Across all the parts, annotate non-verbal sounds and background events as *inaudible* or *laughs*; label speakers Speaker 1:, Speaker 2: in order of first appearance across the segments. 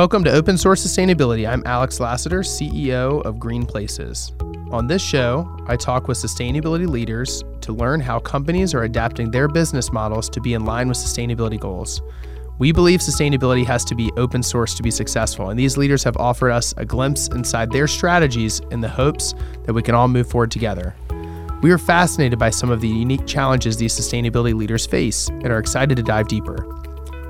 Speaker 1: Welcome to Open Source Sustainability. I'm Alex Lassiter, CEO of Green Places. On this show, I talk with sustainability leaders to learn how companies are adapting their business models to be in line with sustainability goals. We believe sustainability has to be open source to be successful, and these leaders have offered us a glimpse inside their strategies in the hopes that we can all move forward together. We are fascinated by some of the unique challenges these sustainability leaders face and are excited to dive deeper.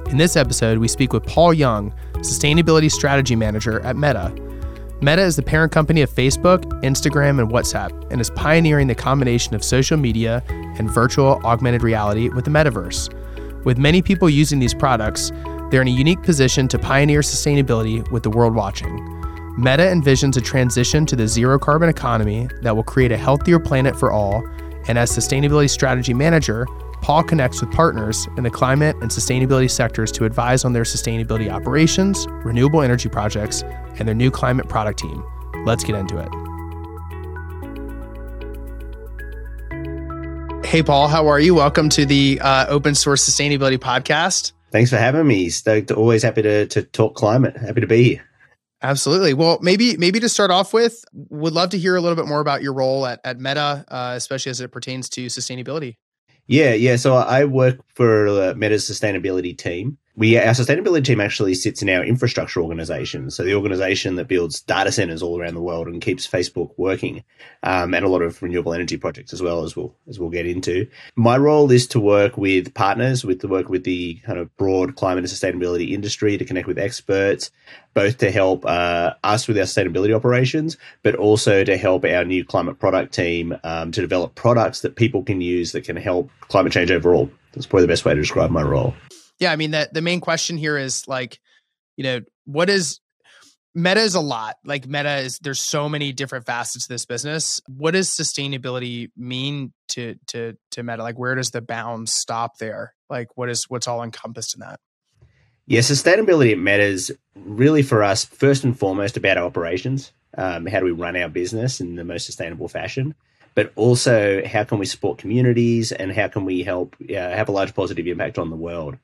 Speaker 1: In this episode, we speak with Paull Young, Sustainability Strategy Manager at Meta. Meta is the parent company of Facebook, Instagram, and WhatsApp, and is pioneering the combination of social media and virtual augmented reality with the metaverse. With many people using these products, they're in a unique position to pioneer sustainability with the world watching. Meta envisions a transition to the zero carbon economy that will create a healthier planet for all. And as sustainability strategy manager, Paull connects with partners in the climate and sustainability sectors to advise on their sustainability operations, renewable energy projects, and their new climate product team. Let's get into it. Hey, Paull, how are you? Welcome to the uh, Open Source Sustainability Podcast.
Speaker 2: Thanks for having me. Stoked, always happy to, to talk climate. Happy to be here.
Speaker 1: Absolutely. Well, maybe maybe to start off with, would love to hear a little bit more about your role at, at Meta, uh, especially as it pertains to sustainability.
Speaker 2: Yeah, yeah. So I work for uh, Meta's sustainability team. We our sustainability team actually sits in our infrastructure organization, so the organization that builds data centers all around the world and keeps Facebook working, um, and a lot of renewable energy projects as well as we'll as we'll get into. My role is to work with partners, with to work with the kind of broad climate and sustainability industry to connect with experts, both to help uh, us with our sustainability operations, but also to help our new climate product team um, to develop products that people can use that can help climate change overall. That's probably the best way to describe my role
Speaker 1: yeah, I mean that the main question here is like, you know, what is meta is a lot. Like meta is there's so many different facets to this business. What does sustainability mean to to to meta? Like where does the bounds stop there? Like what is what's all encompassed in that?
Speaker 2: Yeah, sustainability matters really for us first and foremost about our operations. Um, how do we run our business in the most sustainable fashion? But also, how can we support communities and how can we help uh, have a large positive impact on the world?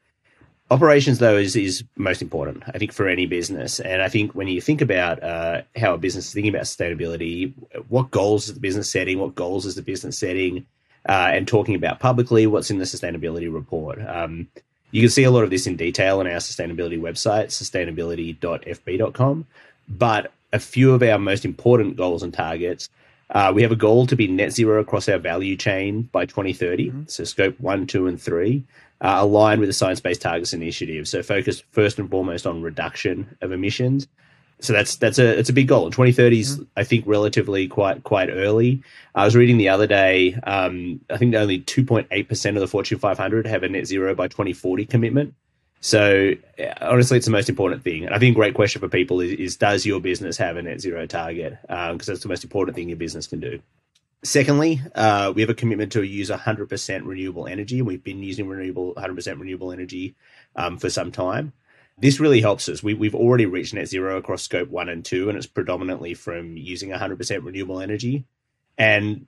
Speaker 2: Operations, though, is is most important. I think for any business, and I think when you think about uh, how a business is thinking about sustainability, what goals is the business setting, what goals is the business setting, uh, and talking about publicly what's in the sustainability report. Um, you can see a lot of this in detail on our sustainability website, sustainability.fb.com. But a few of our most important goals and targets. Uh, we have a goal to be net zero across our value chain by 2030, mm-hmm. so scope one, two, and three uh, aligned with the Science Based Targets Initiative. So focused first and foremost on reduction of emissions. So that's that's a it's a big goal. And 2030 is, mm-hmm. I think, relatively quite quite early. I was reading the other day. Um, I think only 2.8 percent of the Fortune 500 have a net zero by 2040 commitment. So honestly, it's the most important thing. And I think a great question for people is, is does your business have a net zero target? Because um, that's the most important thing your business can do. Secondly, uh, we have a commitment to use 100% renewable energy. We've been using renewable 100% renewable energy um, for some time. This really helps us. We, we've already reached net zero across scope one and two, and it's predominantly from using 100% renewable energy. And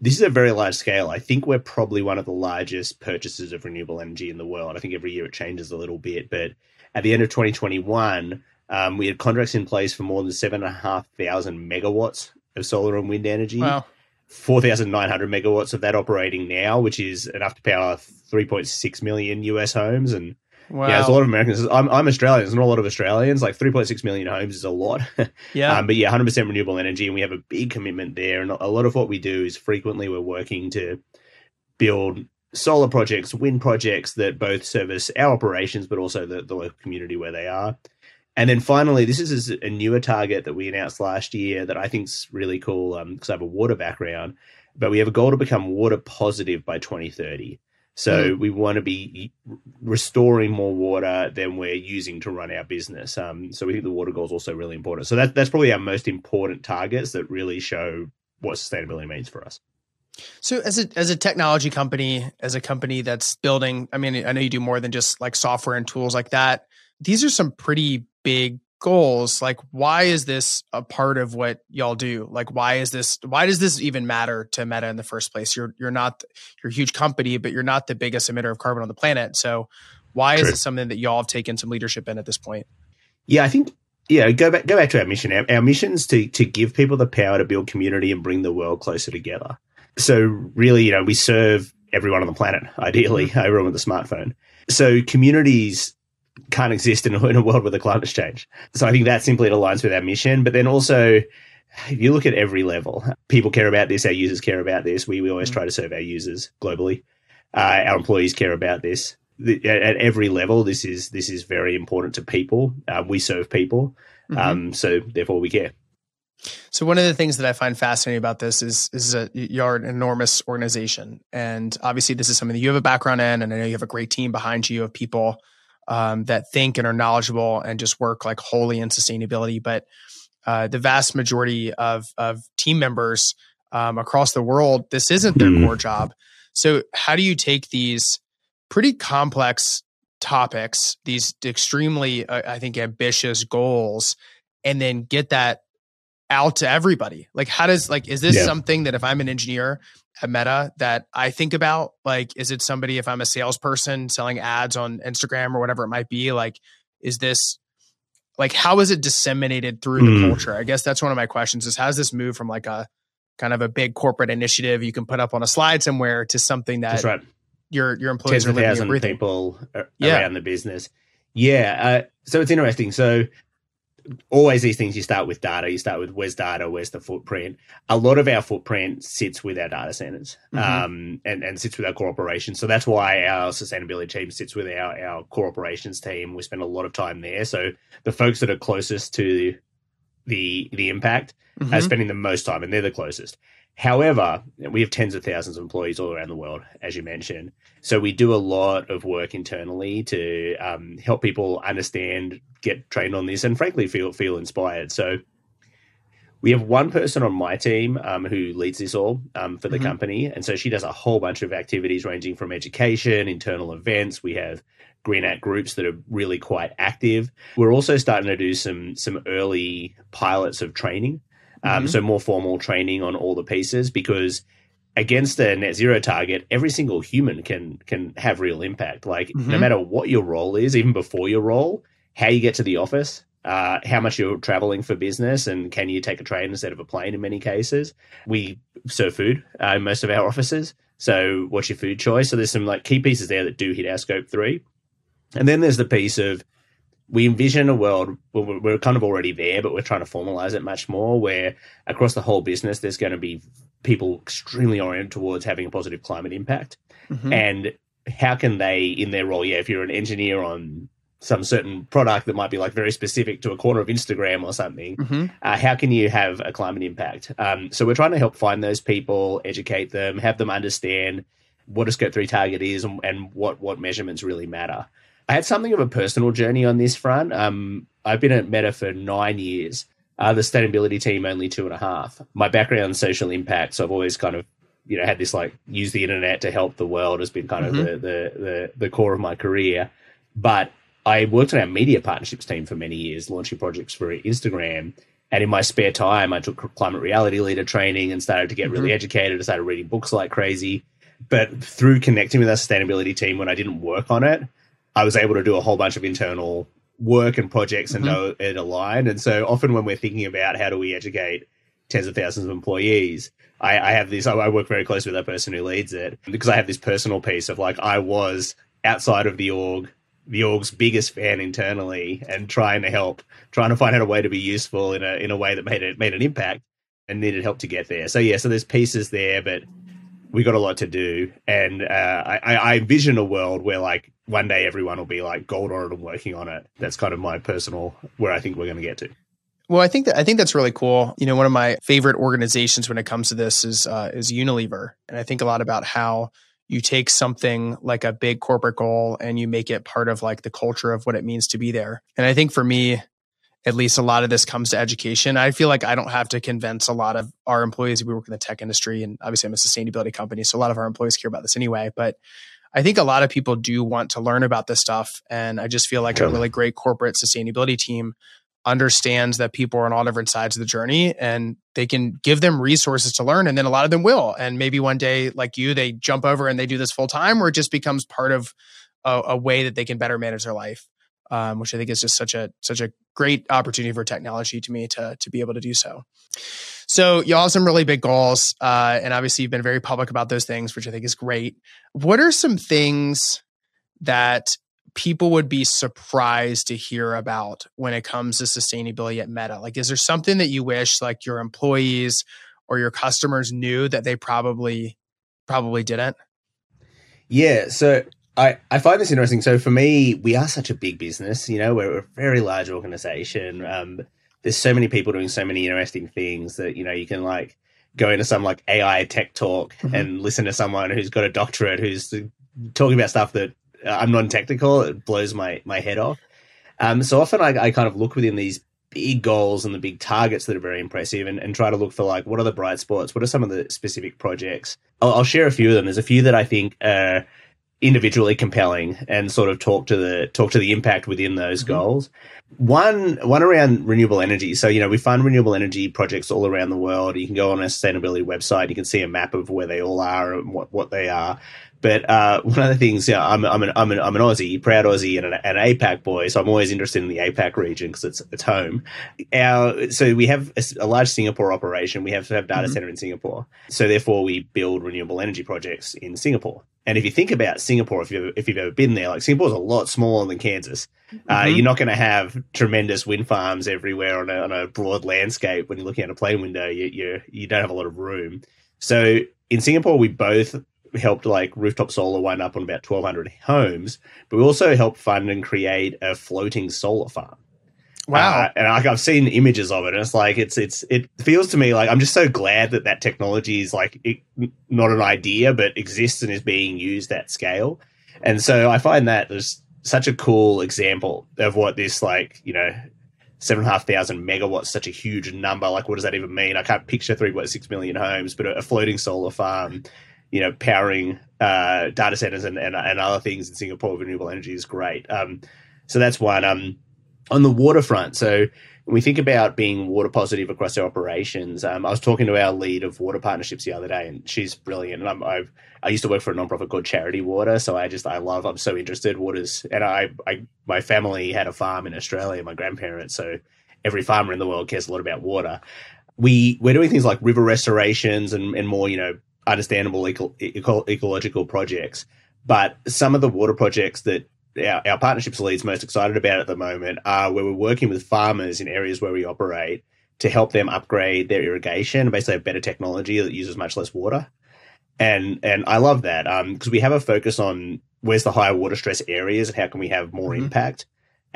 Speaker 2: this is a very large scale. I think we're probably one of the largest purchasers of renewable energy in the world. I think every year it changes a little bit, but at the end of 2021, um, we had contracts in place for more than seven and a half thousand megawatts of solar and wind energy.
Speaker 1: Wow.
Speaker 2: 4,900 megawatts of that operating now, which is enough to power 3.6 million US homes. And wow. yeah, there's a lot of Americans. I'm, I'm Australian. There's not a lot of Australians. Like 3.6 million homes is a lot. *laughs*
Speaker 1: Yeah.
Speaker 2: um, but yeah, 100% renewable energy. And we have a big commitment there. And a lot of what we do is frequently we're working to build solar projects, wind projects that both service our operations, but also the, the local community where they are. And then finally, this is a newer target that we announced last year that I think is really cool because um, I have a water background. But we have a goal to become water positive by 2030. So mm. we want to be restoring more water than we're using to run our business. Um, so we think the water goal is also really important. So that, that's probably our most important targets that really show what sustainability means for us.
Speaker 1: So as a as a technology company, as a company that's building, I mean, I know you do more than just like software and tools like that. These are some pretty big goals like why is this a part of what y'all do like why is this why does this even matter to meta in the first place you're you're not you're a huge company but you're not the biggest emitter of carbon on the planet so why True. is it something that y'all have taken some leadership in at this point
Speaker 2: Yeah, I think yeah, go back go back to our mission. Our, our mission is to to give people the power to build community and bring the world closer together. So really, you know, we serve everyone on the planet, ideally, mm-hmm. everyone with a smartphone. So communities can't exist in a, in a world with a climate change. So I think that simply aligns with our mission. But then also, if you look at every level, people care about this, our users care about this. We, we always mm-hmm. try to serve our users globally. Uh, our employees care about this. The, at, at, every level, this is this is very important to people. Uh, we serve people, mm-hmm. um, so therefore we care.
Speaker 1: So one of the things that I find fascinating about this is is that you're an enormous organization, and obviously this is something that you have a background in, and I know you have a great team behind you of people um, that think and are knowledgeable and just work like wholly in sustainability. But uh, the vast majority of of team members um, across the world, this isn't their mm. core job. So how do you take these pretty complex topics, these extremely, uh, I think, ambitious goals, and then get that out to everybody? Like, how does like is this yeah. something that if I'm an engineer at Meta that I think about? Like, is it somebody if I'm a salesperson selling ads on Instagram or whatever it might be? Like, is this like how is it disseminated through mm. the hmm. culture? I guess that's one of my questions is how's this move from like a kind of a big corporate initiative you can put up on a slide somewhere to something that right. your your employees
Speaker 2: are living and breathing. people yeah. around the business. Yeah, uh, so it's interesting. So always these things you start with data. You start with where's data, where's the footprint. A lot of our footprint sits with our data centers mm-hmm. um, and, and sits with our core operations. So that's why our sustainability team sits with our, our core operations team. We spend a lot of time there. So the folks that are closest to the the impact mm-hmm. are spending the most time and they're the closest. However, we have tens of thousands of employees all around the world, as you mentioned. So we do a lot of work internally to um, help people understand, get trained on this, and frankly feel feel inspired. So we have one person on my team um, who leads this all um, for the mm-hmm. company, and so she does a whole bunch of activities ranging from education, internal events. We have Green Act groups that are really quite active. We're also starting to do some some early pilots of training um, mm-hmm. So more formal training on all the pieces because against a net zero target, every single human can can have real impact. Like mm-hmm. no matter what your role is, even before your role, how you get to the office, uh, how much you're traveling for business, and can you take a train instead of a plane? In many cases, we serve food uh, in most of our offices. So what's your food choice? So there's some like key pieces there that do hit our scope three, and then there's the piece of we envision a world where we're kind of already there, but we're trying to formalize it much more. Where across the whole business, there's going to be people extremely oriented towards having a positive climate impact, mm-hmm. and how can they, in their role, yeah, if you're an engineer on some certain product that might be like very specific to a corner of Instagram or something, mm-hmm. uh, how can you have a climate impact? Um, so we're trying to help find those people, educate them, have them understand what a scope three target is and, and what what measurements really matter. I had something of a personal journey on this front. Um, I've been at Meta for nine years. Uh, the sustainability team only two and a half. My background in social impact, so I've always kind of you know had this like use the internet to help the world has been kind mm-hmm. of the, the, the the core of my career. But I worked on our media partnerships team for many years, launching projects for Instagram. And in my spare time, I took climate reality leader training and started to get mm-hmm. really educated. I started reading books like crazy. But through connecting with our sustainability team when I didn't work on it, I was able to do a whole bunch of internal work and projects and mm-hmm. know it aligned. And so often when we're thinking about how do we educate tens of thousands of employees, I, I have this, I work very closely with that person who leads it because I have this personal piece of like, I was outside of the org, the org's biggest fan internally and trying to help, trying to find out a way to be useful in a, in a way that made it, made an impact and needed help to get there. So yeah, so there's pieces there, but we got a lot to do. And uh, I, I envision a world where like one day everyone will be like gold on it and working on it. That's kind of my personal where I think we're going to get to.
Speaker 1: Well, I think that I think that's really cool. You know, one of my favorite organizations when it comes to this is uh, is Unilever, and I think a lot about how you take something like a big corporate goal and you make it part of like the culture of what it means to be there. And I think for me, at least a lot of this comes to education. I feel like I don't have to convince a lot of our employees. We work in the tech industry, and obviously I'm a sustainability company, so a lot of our employees care about this anyway. But I think a lot of people do want to learn about this stuff. And I just feel like a really great corporate sustainability team understands that people are on all different sides of the journey and they can give them resources to learn. And then a lot of them will. And maybe one day, like you, they jump over and they do this full time, or it just becomes part of a, a way that they can better manage their life. Um, which I think is just such a such a great opportunity for technology to me to to be able to do so. So you all have some really big goals, uh, and obviously you've been very public about those things, which I think is great. What are some things that people would be surprised to hear about when it comes to sustainability at Meta? Like, is there something that you wish like your employees or your customers knew that they probably probably didn't?
Speaker 2: Yeah, so I, I find this interesting. So for me, we are such a big business. You know, we're a very large organization. Um, there's so many people doing so many interesting things that you know you can like go into some like AI tech talk mm-hmm. and listen to someone who's got a doctorate who's talking about stuff that uh, I'm non-technical. It blows my my head off. Um, so often I, I kind of look within these big goals and the big targets that are very impressive and, and try to look for like what are the bright spots what are some of the specific projects I'll, I'll share a few of them there's a few that i think are individually compelling and sort of talk to the talk to the impact within those mm-hmm. goals. One one around renewable energy. So you know we fund renewable energy projects all around the world. You can go on a sustainability website. You can see a map of where they all are and what what they are. But uh, one of the things, yeah, I'm I'm an I'm an, I'm an Aussie, proud Aussie, and an, an APAC boy. So I'm always interested in the APAC region because it's it's home. Our so we have a, a, large Singapore operation. We have to have data mm-hmm. center in Singapore. So therefore, we build renewable energy projects in Singapore. And if you think about Singapore, if you've if you've ever been there, like Singapore's a lot smaller than Kansas. Uh, mm-hmm. Uh, you're not going to have tremendous wind farms everywhere on a, on a broad landscape. When you're looking at a plane window, you you you don't have a lot of room. So in Singapore, we both helped like rooftop solar wind up on about 1,200 homes, but we also helped fund and create a floating solar farm.
Speaker 1: Wow!
Speaker 2: Uh, and like I've seen images of it, and it's like it's it's it feels to me like I'm just so glad that that technology is like it, not an idea, but exists and is being used at scale. And so I find that there's such a cool example of what this like you know seven and a half thousand megawatts, such a huge number. Like, what does that even mean? I can't picture three point six million homes, but a, a floating solar farm, you know, powering uh, data centers and, and, and other things in Singapore, renewable energy is great. Um, so that's one. Um, on the waterfront, so when we think about being water positive across our operations, um, I was talking to our lead of water partnerships the other day, and she's brilliant. And I'm, I've, i used to work for a nonprofit called Charity Water, so I just I love. I'm so interested. Waters, and I, I my family had a farm in Australia, my grandparents, so every farmer in the world cares a lot about water. We we're doing things like river restorations and, and more, you know, understandable eco- eco- ecological projects. But some of the water projects that our, our partnerships leads most excited about at the moment are where we're working with farmers in areas where we operate to help them upgrade their irrigation and basically have better technology that uses much less water. And and I love that because um, we have a focus on where's the higher water stress areas and how can we have more mm-hmm. impact.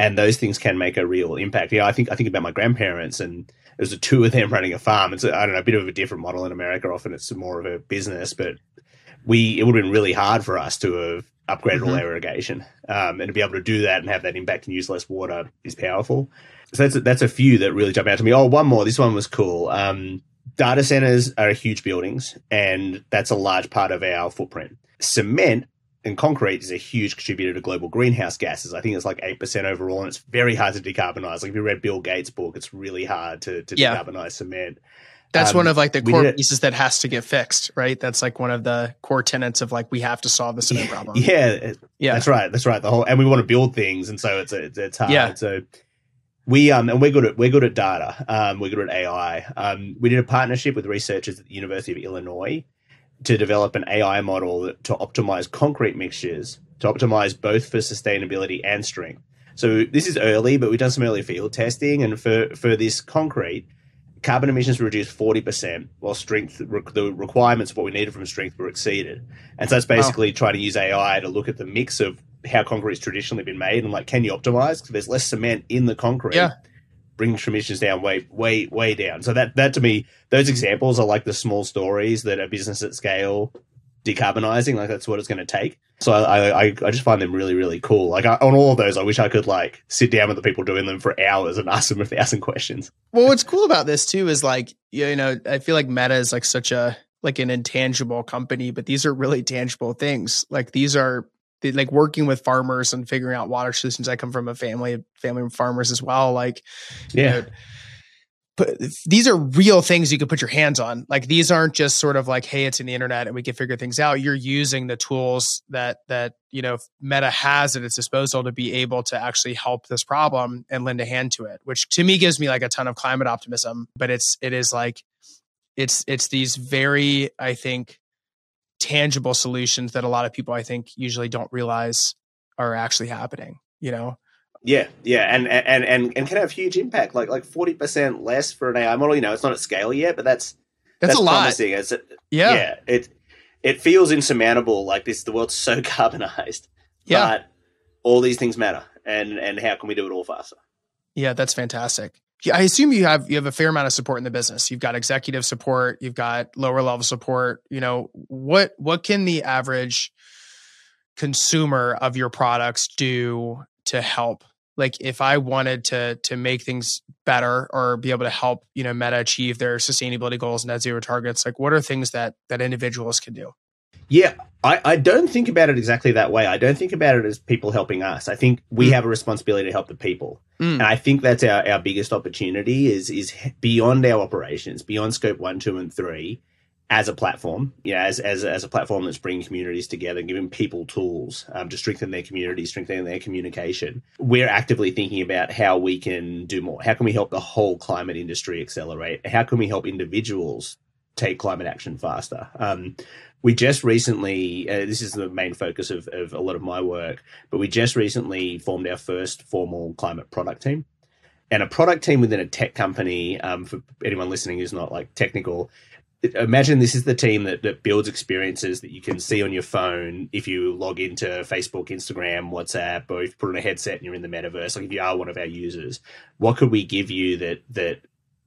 Speaker 2: And those things can make a real impact. Yeah, I think I think about my grandparents and there's the two of them *laughs* running a farm. It's I don't know a bit of a different model in America. Often it's more of a business, but we it would have been really hard for us to have upgraded mm-hmm. all our irrigation. Um, and to be able to do that and have that impact and use less water is powerful. So that's a, that's a few that really jump out to me. Oh, one more. This one was cool. Um, data centers are huge buildings, and that's a large part of our footprint. Cement and concrete is a huge contributor to global greenhouse gases. I think it's like 8% overall, and it's very hard to decarbonize. Like if you read Bill Gates' book, it's really hard to, to yeah. decarbonize cement.
Speaker 1: That's um, one of like the core pieces that has to get fixed, right? That's like one of the core tenets of like we have to solve the cement problem.
Speaker 2: Yeah, yeah, that's right. That's right. The whole and we want to build things, and so it's it's, it's hard. Yeah. So we um and we're good at we're good at data. Um, we're good at AI. Um, we did a partnership with researchers at the University of Illinois to develop an AI model to optimize concrete mixtures to optimize both for sustainability and strength. So this is early, but we've done some early field testing, and for for this concrete carbon emissions were reduced 40%, while strength, the requirements of what we needed from strength were exceeded. And so it's basically trying to use AI to look at the mix of how concrete's traditionally been made and like, can you optimize? Because there's less cement in the concrete.
Speaker 1: Yeah.
Speaker 2: Bring emissions down way, way, way down. So that, that to me, those examples are like the small stories that a business at scale decarbonizing. Like that's what it's going to take. So I, I, I just find them really, really cool. Like I, on all of those, I wish I could like sit down with the people doing them for hours and *laughs* ask them a thousand questions.
Speaker 1: Well, what's cool about this too is like, you know, I feel like Meta is like such a, like an intangible company, but these are really tangible things. Like these are like working with farmers and figuring out water solutions. I come from a family, family of farmers as well. Like,
Speaker 2: yeah. You know,
Speaker 1: these are real things you can put your hands on. Like these aren't just sort of like, hey, it's in the internet and we can figure things out. You're using the tools that that you know Meta has at its disposal to be able to actually help this problem and lend a hand to it, which to me gives me like a ton of climate optimism. But it's it is like it's it's these very I think tangible solutions that a lot of people I think usually don't realize are actually happening. You know,
Speaker 2: yeah, yeah, and and and and can have huge impact, like like forty percent less for an AI model. You know, it's not at scale yet, but that's
Speaker 1: that's, that's a lot.
Speaker 2: Promising. It's yeah, yeah. It it feels insurmountable. Like this, the world's so *laughs* carbonized. Yeah, but all these things matter, and and how can we do it all faster?
Speaker 1: Yeah, that's fantastic. I assume you have you have a fair amount of support in the business. You've got executive support, you've got lower level support. You know what what can the average consumer of your products do to help like if i wanted to to make things better or be able to help you know meta achieve their sustainability goals and net zero targets like what are things that that individuals can do
Speaker 2: yeah I, I don't think about it exactly that way i don't think about it as people helping us i think we mm. have a responsibility to help the people mm. and i think that's our, our biggest opportunity is is beyond our operations beyond scope one two and three as a platform, you know, as, as, as a platform that's bringing communities together, giving people tools um, to strengthen their community, strengthen their communication. We're actively thinking about how we can do more. How can we help the whole climate industry accelerate? How can we help individuals take climate action faster? Um, we just recently, uh, this is the main focus of, of a lot of my work, but we just recently formed our first formal climate product team and a product team within a tech company um, for anyone listening who's not like technical imagine this is the team that, that builds experiences that you can see on your phone if you log into Facebook, Instagram, WhatsApp, or if you put on a headset and you're in the metaverse. Like if you are one of our users, what could we give you that that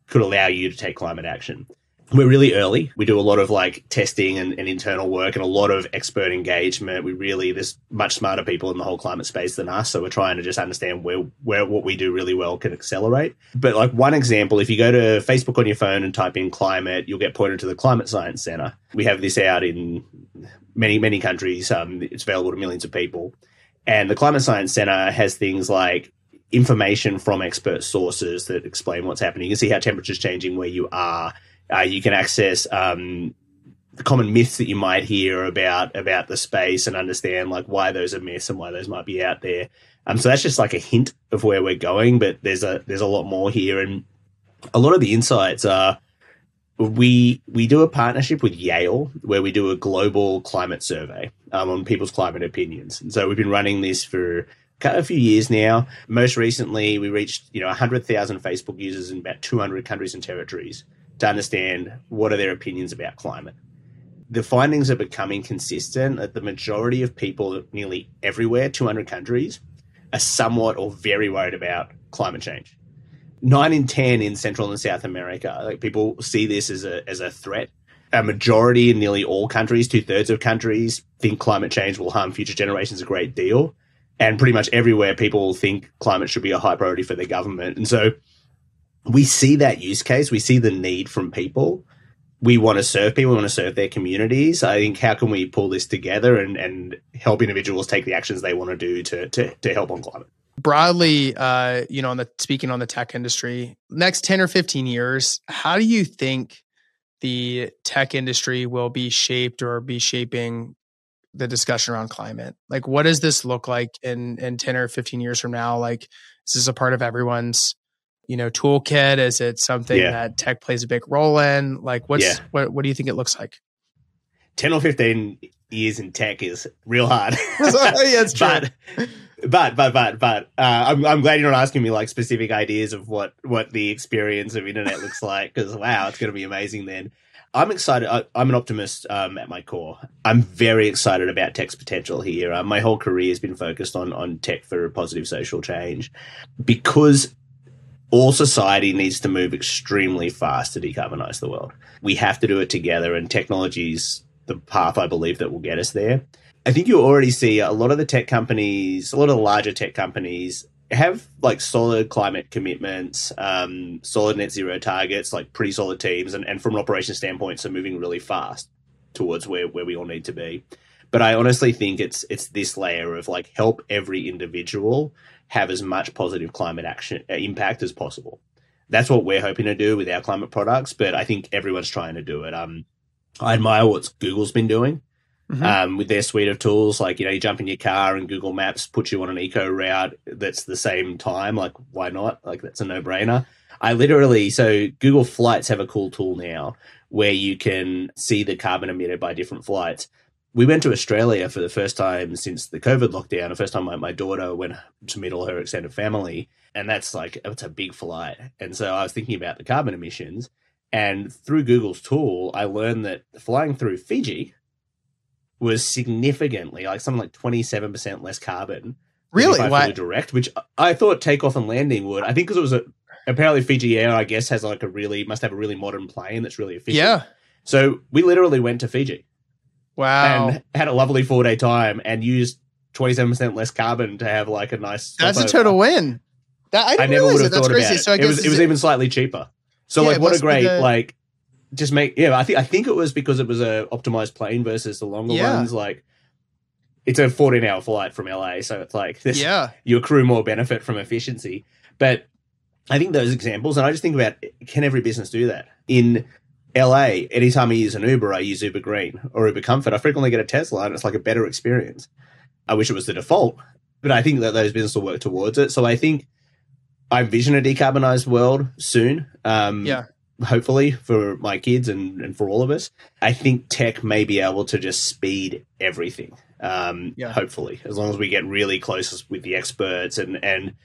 Speaker 2: could allow you to take climate action? We're really early. We do a lot of like testing and, and, internal work and a lot of expert engagement. We really there's much smarter people in the whole climate space than us, so we're trying to just understand where where what we do really well can accelerate. But like one example, if you go to Facebook on your phone and type in climate, you'll get pointed to the Climate Science Center. We have this out in many many countries. Um, it's available to millions of people, and the Climate Science Center has things like information from expert sources that explain what's happening. You can see how temperature's changing where you are uh, you can access um, the common myths that you might hear about about the space and understand like why those are myths and why those might be out there. Um, so that's just like a hint of where we're going, but there's a there's a lot more here, and a lot of the insights are we we do a partnership with Yale where we do a global climate survey um, on people's climate opinions, and so we've been running this for a few years now. Most recently, we reached you know 100,000 Facebook users in about 200 countries and territories to understand what are their opinions about climate. The findings are becoming consistent that the majority of people, nearly everywhere, 200 countries, are somewhat or very worried about climate change. Nine in 10 in Central and South America, like people see this as a, as a threat. A majority in nearly all countries, two thirds of countries, think climate change will harm future generations a great deal. And pretty much everywhere, people think climate should be a high priority for their government. And so we see that use case. We see the need from people. We want to serve people. We want to serve their communities. I think how can we pull this together and, and help individuals take the actions they want to do to, to, to help on climate?
Speaker 1: Broadly, uh, you know, on the speaking on the tech industry, next 10 or 15 years, how do you think the tech industry will be shaped or be shaping the discussion around climate? Like, what does this look like in, in 10 or 15 years from now? Like, this is this a part of everyone's you know toolkit? Is it something yeah. that tech plays a big role in? Like, what's yeah. what what do you think it looks like?
Speaker 2: Ten or fifteen years in tech is real hard. *laughs*
Speaker 1: yeah, it's true.
Speaker 2: but, but but but but uh, I'm I'm glad you're not asking me like specific ideas of what what the experience of internet looks like because wow, it's going to be amazing then. I'm excited. I, am an optimist um, at my core. I'm very excited about tech's potential here. Uh, my whole career has been focused on on tech for positive social change because all society needs to move extremely fast to decarbonize the world. We have to do it together, and technology is the path I believe that will get us there. I think you already see a lot of the tech companies, a lot of the larger tech companies have like solid climate commitments, um, solid net zero targets, like pretty solid teams, and, and from an operation standpoint, so moving really fast towards where, where we all need to be. But I honestly think it's it's this layer of like help every individual have as much positive climate action uh, impact as possible. that's what we're hoping to do with our climate products. But I think everyone's trying to do it. Um, I admire what Google's been doing mm-hmm. um, with their suite of tools. Like, you know, you jump in your car and Google Maps puts you on an eco route that's the same time. Like, why not? Like, that's a no brainer. I literally, so Google Flights have a cool tool now where you can see the carbon emitted by different flights. We went to Australia for the first time since the COVID lockdown. The first time my, my daughter went to meet all her extended family. And that's like, it's a big flight. And so I was thinking about the carbon emissions. And through Google's tool, I learned that flying through Fiji, was significantly like something like 27% less carbon.
Speaker 1: Really?
Speaker 2: Why? direct, which I thought takeoff and landing would. I think because it was a, apparently Fiji Air, I guess, has like a really, must have a really modern plane that's really efficient.
Speaker 1: Yeah.
Speaker 2: So we literally went to Fiji.
Speaker 1: Wow.
Speaker 2: And had a lovely four day time and used 27% less carbon to have like a nice.
Speaker 1: That's a total win. That, I, I never would have thought
Speaker 2: crazy. about it. So I guess it was, it was even slightly cheaper. So yeah, like, what a great the... like just make yeah. I think I think it was because it was a optimized plane versus the longer yeah. ones. Like it's a 14 hour flight from LA, so it's like this.
Speaker 1: Yeah,
Speaker 2: you accrue more benefit from efficiency. But I think those examples, and I just think about can every business do that in LA? Anytime I use an Uber, I use Uber Green or Uber Comfort. I frequently get a Tesla, and it's like a better experience. I wish it was the default, but I think that those businesses will work towards it. So I think I envision a decarbonized world soon. Um,
Speaker 1: yeah
Speaker 2: hopefully for my kids and, and for all of us. I think tech may be able to just speed everything. Um, yeah. Hopefully, as long as we get really close with the experts and and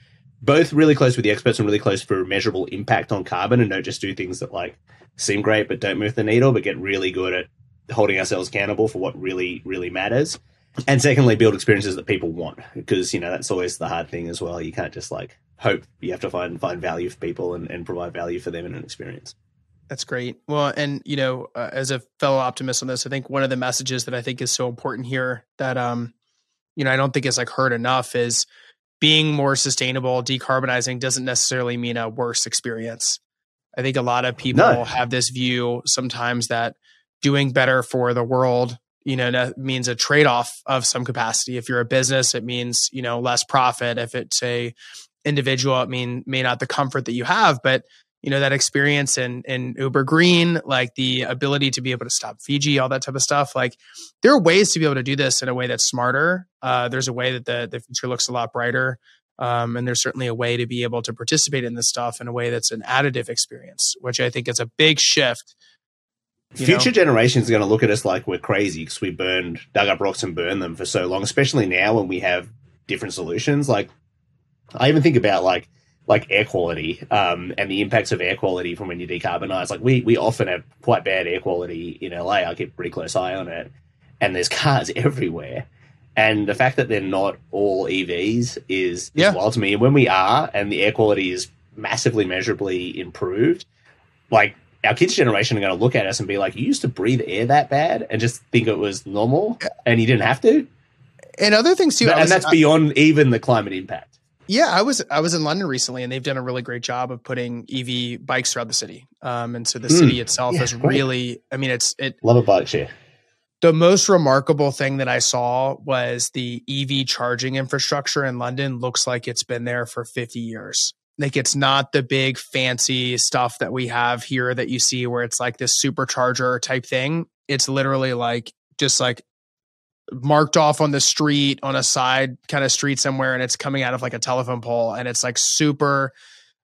Speaker 2: both really close with the experts and really close for measurable impact on carbon, and don't just do things that like seem great but don't move the needle, but get really good at holding ourselves accountable for what really really matters. And secondly, build experiences that people want because you know that's always the hard thing as well. You can't just like hope. You have to find find value for people and, and provide value for them in an experience.
Speaker 1: That's great. Well, and you know, uh, as a fellow optimist on this, I think one of the messages that I think is so important here that um, you know, I don't think is like heard enough is being more sustainable, decarbonizing doesn't necessarily mean a worse experience. I think a lot of people no. have this view sometimes that doing better for the world, you know, means a trade-off of some capacity. If you're a business, it means, you know, less profit. If it's a individual, it mean may not the comfort that you have, but you know that experience in in uber green like the ability to be able to stop fiji all that type of stuff like there are ways to be able to do this in a way that's smarter uh, there's a way that the the future looks a lot brighter um, and there's certainly a way to be able to participate in this stuff in a way that's an additive experience which i think is a big shift
Speaker 2: Future know? generations are going to look at us like we're crazy because we burned, dug up rocks and burned them for so long, especially now when we have different solutions. Like, I even think about like like air quality um, and the impacts of air quality from when you decarbonize. Like we we often have quite bad air quality in LA. I keep a pretty close eye on it, and there's cars *laughs* everywhere. And the fact that they're not all EVs is, yeah. is wild to me. And when we are, and the air quality is massively measurably improved, like our kids' generation are going to look at us and be like, "You used to breathe air that bad," and just think it was normal, and you didn't have to.
Speaker 1: And other things too,
Speaker 2: and was, that's I, beyond even the climate impact.
Speaker 1: Yeah, I was I was in London recently, and they've done a really great job of putting EV bikes throughout the city. Um, and so the mm, city itself yeah, is really, I mean, it's it.
Speaker 2: Love a bike share.
Speaker 1: The most remarkable thing that I saw was the EV charging infrastructure in London. Looks like it's been there for fifty years. Like it's not the big fancy stuff that we have here that you see where it's like this supercharger type thing. It's literally like just like marked off on the street on a side kind of street somewhere and it's coming out of like a telephone pole and it's like super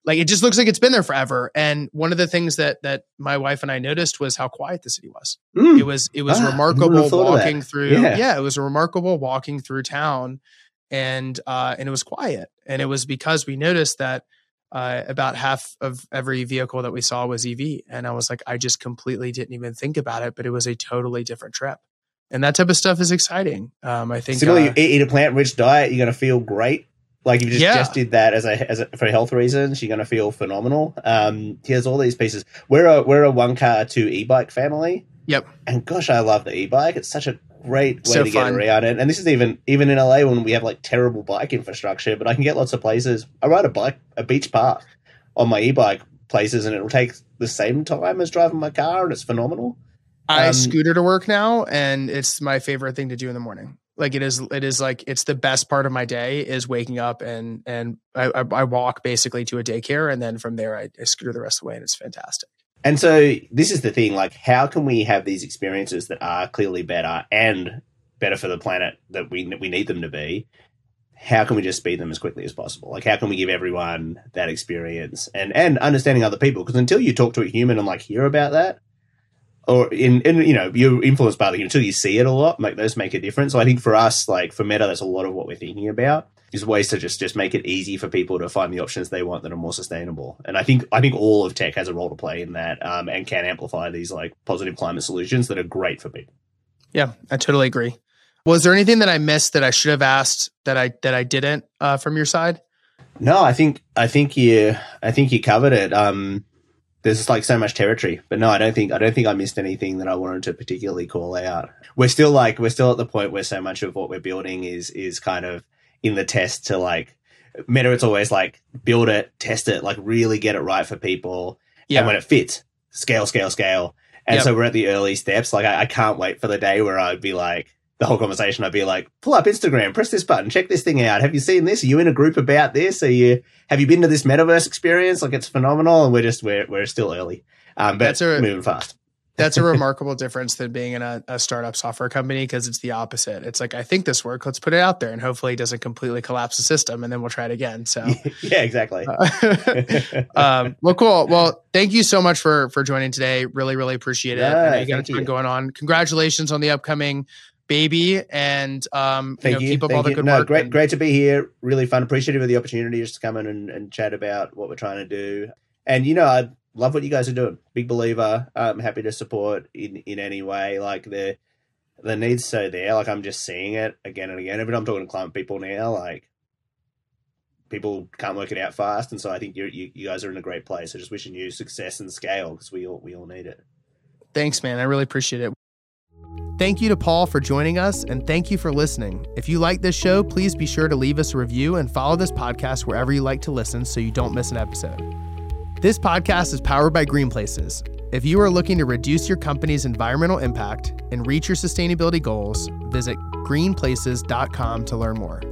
Speaker 1: like it just looks like it's been there forever and one of the things that that my wife and i noticed was how quiet the city was mm. it was it was ah, remarkable walking through yeah. yeah. it was remarkable walking through town and uh and it was quiet and it was because we noticed that uh, about half of every vehicle that we saw was ev and i was like i just completely didn't even think about it but it was a totally different trip and that type of stuff is exciting. Um, I think
Speaker 2: similarly, uh, you eat a plant rich diet, you're going to feel great. Like if you just, yeah. just did that as a, as a, for health reasons, you're going to feel phenomenal. Um, here's all these pieces. We're a we're a one car two e bike family.
Speaker 1: Yep.
Speaker 2: And gosh, I love the e bike. It's such a great way so to fun. get around it. And this is even even in LA when we have like terrible bike infrastructure, but I can get lots of places. I ride a bike a beach park on my e bike places, and it'll take the same time as driving my car, and it's phenomenal.
Speaker 1: I um, scooter to work now, and it's my favorite thing to do in the morning. Like it is, it is like it's the best part of my day is waking up and and I, I, I walk basically to a daycare and then from there I, I scooter the rest of the way and it's fantastic.
Speaker 2: And so this is the thing: like, how can we have these experiences that are clearly better and better for the planet that we we need them to be? How can we just speed them as quickly as possible? Like, how can we give everyone that experience and and understanding other people? Because until you talk to a human and like hear about that, or in, in you know you're influenced by the until you see it a lot like those make a difference. So i think for us like for meta that's a lot of what we're thinking about is ways to just just make it easy for people to find the options they want that are more sustainable. And i think i think all of tech has a role to play in that um, and can amplify these like positive climate solutions that are great for people.
Speaker 1: Yeah i totally agree. Was there anything that i missed that i should have asked that i that i didn't uh, from your side?
Speaker 2: No i think i think you i think you covered it. Um there's like so much territory. But no, I don't think I don't think I missed anything that I wanted to particularly call out. We're still like we're still at the point where so much of what we're building is is kind of in the test to like meta. It's always like build it, test it, like really get it right for people. Yeah. And when it fits, scale, scale, scale. And yep. so we're at the early steps. Like I, I can't wait for the day where I'd be like, the whole conversation, I'd be like, pull up Instagram, press this button, check this thing out. Have you seen this? Are you in a group about this? Are you, have you been to this metaverse experience? Like it's phenomenal. And we're just, we're, we're still early. Um, but that's a, moving fast. *laughs*
Speaker 1: that's a remarkable difference than being in a, a startup software company because it's the opposite. It's like, I think this works. Let's put it out there and hopefully it doesn't completely collapse the system and then we'll try it again. So *laughs*
Speaker 2: yeah, exactly.
Speaker 1: Uh, *laughs* um, well, cool. Well, thank you so much for, for joining today. Really, really appreciate it.
Speaker 2: Yeah,
Speaker 1: you got a ton you. going on. Congratulations on the upcoming baby and um Thank you, know, keep up Thank all the you. good
Speaker 2: no,
Speaker 1: work.
Speaker 2: Great,
Speaker 1: and-
Speaker 2: great to be here. Really fun. Appreciative of the opportunity just to come in and, and chat about what we're trying to do. And you know, I love what you guys are doing. Big believer. I'm happy to support in in any way. Like the the needs so there. Like I'm just seeing it again and again. Every time I'm talking to client people now, like people can't work it out fast, and so I think you you guys are in a great place. So just wishing you success and scale because we all we all need it.
Speaker 1: Thanks, man. I really appreciate it. Thank you to Paull for joining us, and thank you for listening. If you like this show, please be sure to leave us a review and follow this podcast wherever you like to listen so you don't miss an episode. This podcast is powered by Green Places. If you are looking to reduce your company's environmental impact and reach your sustainability goals, visit greenplaces.com to learn more.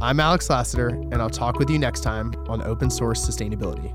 Speaker 1: I'm Alex Lassiter, and I'll talk with you next time on Open Source Sustainability.